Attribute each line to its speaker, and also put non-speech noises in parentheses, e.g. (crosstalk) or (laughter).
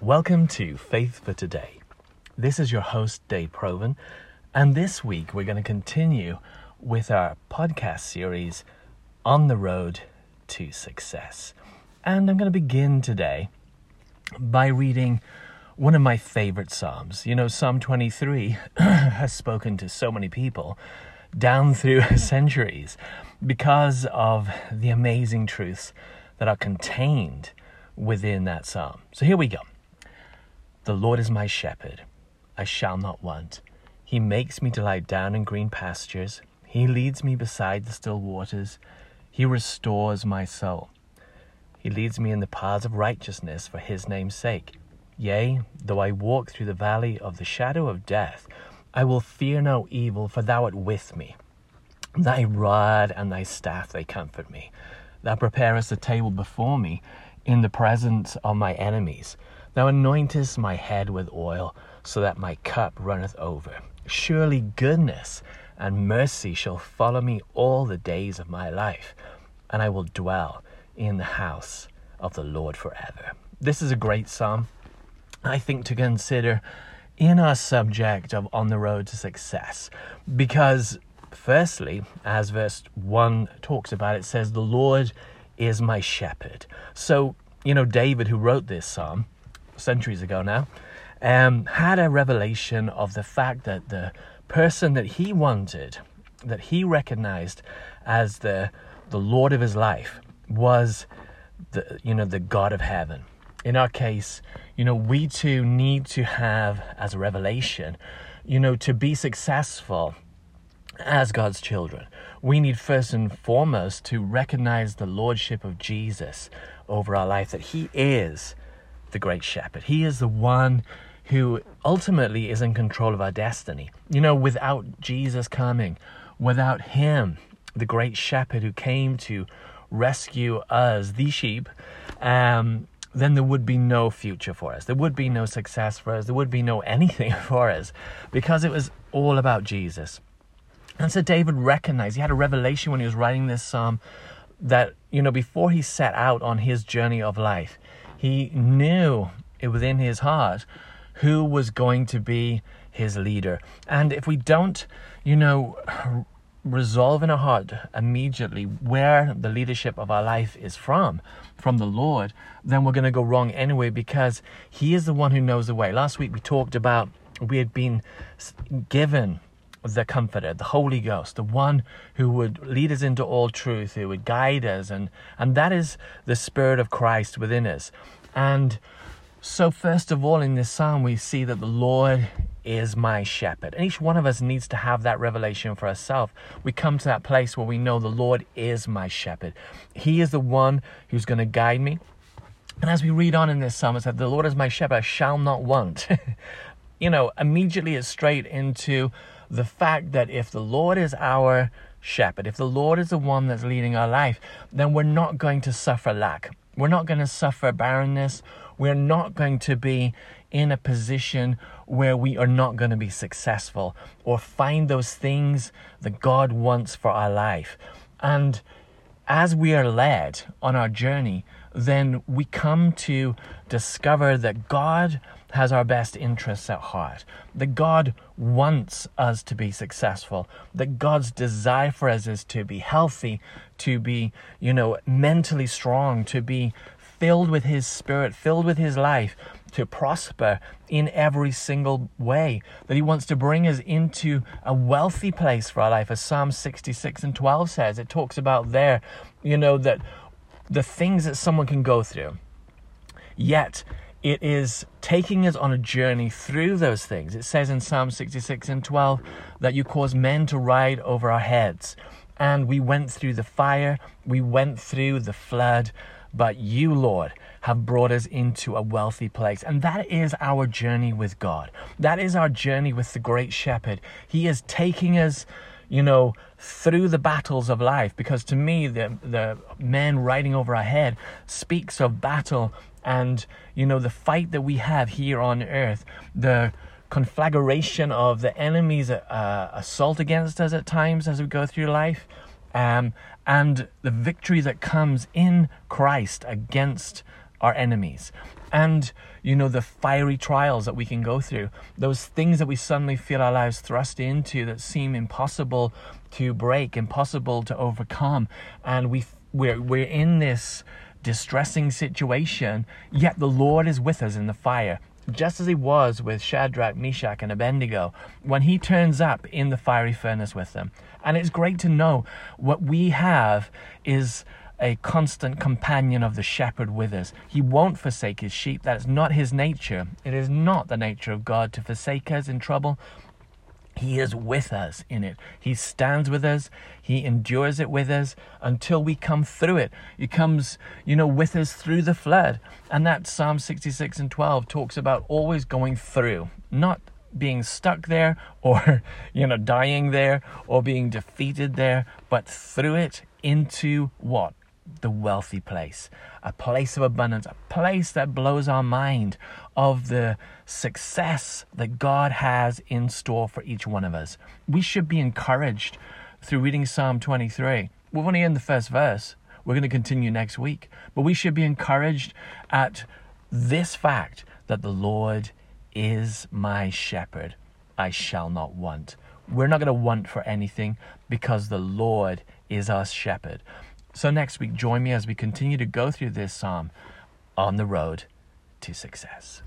Speaker 1: Welcome to Faith for Today. This is your host, Dave Proven, and this week we're going to continue with our podcast series, On the Road to Success. And I'm going to begin today by reading one of my favorite Psalms. You know, Psalm 23 (clears throat) has spoken to so many people down through (laughs) centuries because of the amazing truths that are contained within that psalm. So here we go. The Lord is my shepherd, I shall not want. He makes me to lie down in green pastures. He leads me beside the still waters. He restores my soul. He leads me in the paths of righteousness for his name's sake. Yea, though I walk through the valley of the shadow of death, I will fear no evil, for thou art with me. Thy rod and thy staff, they comfort me. Thou preparest a table before me in the presence of my enemies. Thou anointest my head with oil, so that my cup runneth over. Surely goodness and mercy shall follow me all the days of my life, and I will dwell in the house of the Lord forever. This is a great psalm, I think, to consider in our subject of on the road to success, because firstly, as verse 1 talks about, it says, The Lord is my shepherd. So, you know, David, who wrote this psalm, centuries ago now, um, had a revelation of the fact that the person that he wanted, that he recognized as the the Lord of his life, was the you know the God of heaven. In our case, you know, we too need to have as a revelation, you know, to be successful as God's children. We need first and foremost to recognize the lordship of Jesus over our life, that He is the great shepherd. He is the one who ultimately is in control of our destiny. You know, without Jesus coming, without Him, the great shepherd who came to rescue us, the sheep, um, then there would be no future for us. There would be no success for us. There would be no (laughs) anything for us because it was all about Jesus. And so David recognized, he had a revelation when he was writing this psalm that, you know, before he set out on his journey of life, he knew it within his heart who was going to be his leader. And if we don't, you know, resolve in our heart immediately where the leadership of our life is from, from the Lord, then we're going to go wrong anyway because He is the one who knows the way. Last week we talked about we had been given the Comforter, the Holy Ghost, the one who would lead us into all truth, who would guide us, and, and that is the Spirit of Christ within us. And so, first of all, in this psalm, we see that the Lord is my shepherd. And each one of us needs to have that revelation for ourselves. We come to that place where we know the Lord is my shepherd. He is the one who's going to guide me. And as we read on in this psalm, it said, The Lord is my shepherd, I shall not want. (laughs) you know, immediately it's straight into the fact that if the Lord is our shepherd, if the Lord is the one that's leading our life, then we're not going to suffer lack. We're not going to suffer barrenness. We're not going to be in a position where we are not going to be successful or find those things that God wants for our life. And as we are led on our journey, then we come to discover that God has our best interests at heart, that God wants us to be successful, that God's desire for us is to be healthy, to be, you know, mentally strong, to be filled with His Spirit, filled with His life, to prosper in every single way, that He wants to bring us into a wealthy place for our life, as Psalm 66 and 12 says. It talks about there, you know, that the things that someone can go through, yet it is taking us on a journey through those things. It says in Psalm 66 and 12 that you cause men to ride over our heads. And we went through the fire, we went through the flood, but you, Lord, have brought us into a wealthy place. And that is our journey with God. That is our journey with the great shepherd. He is taking us you know, through the battles of life. Because to me, the the men riding over our head speaks of battle and you know the fight that we have here on earth the conflagration of the enemy's uh, assault against us at times as we go through life um, and the victory that comes in christ against our enemies. And you know the fiery trials that we can go through. Those things that we suddenly feel our lives thrust into that seem impossible to break impossible to overcome. And we we're we're in this distressing situation yet the lord is with us in the fire just as he was with Shadrach, Meshach, and Abednego, when he turns up in the fiery furnace with them. And it's great to know what we have is a constant companion of the shepherd with us. He won't forsake his sheep. That is not his nature. It is not the nature of God to forsake us in trouble. He is with us in it. He stands with us. He endures it with us until we come through it. He comes, you know, with us through the flood. And that Psalm 66 and 12 talks about always going through, not being stuck there (laughs) or, you know, dying there or being defeated there, but through it into what? The wealthy place, a place of abundance, a place that blows our mind of the success that God has in store for each one of us. We should be encouraged through reading Psalm 23. We're only in the first verse. We're going to continue next week. But we should be encouraged at this fact that the Lord is my shepherd. I shall not want. We're not going to want for anything because the Lord is our shepherd. So, next week, join me as we continue to go through this psalm on the road to success.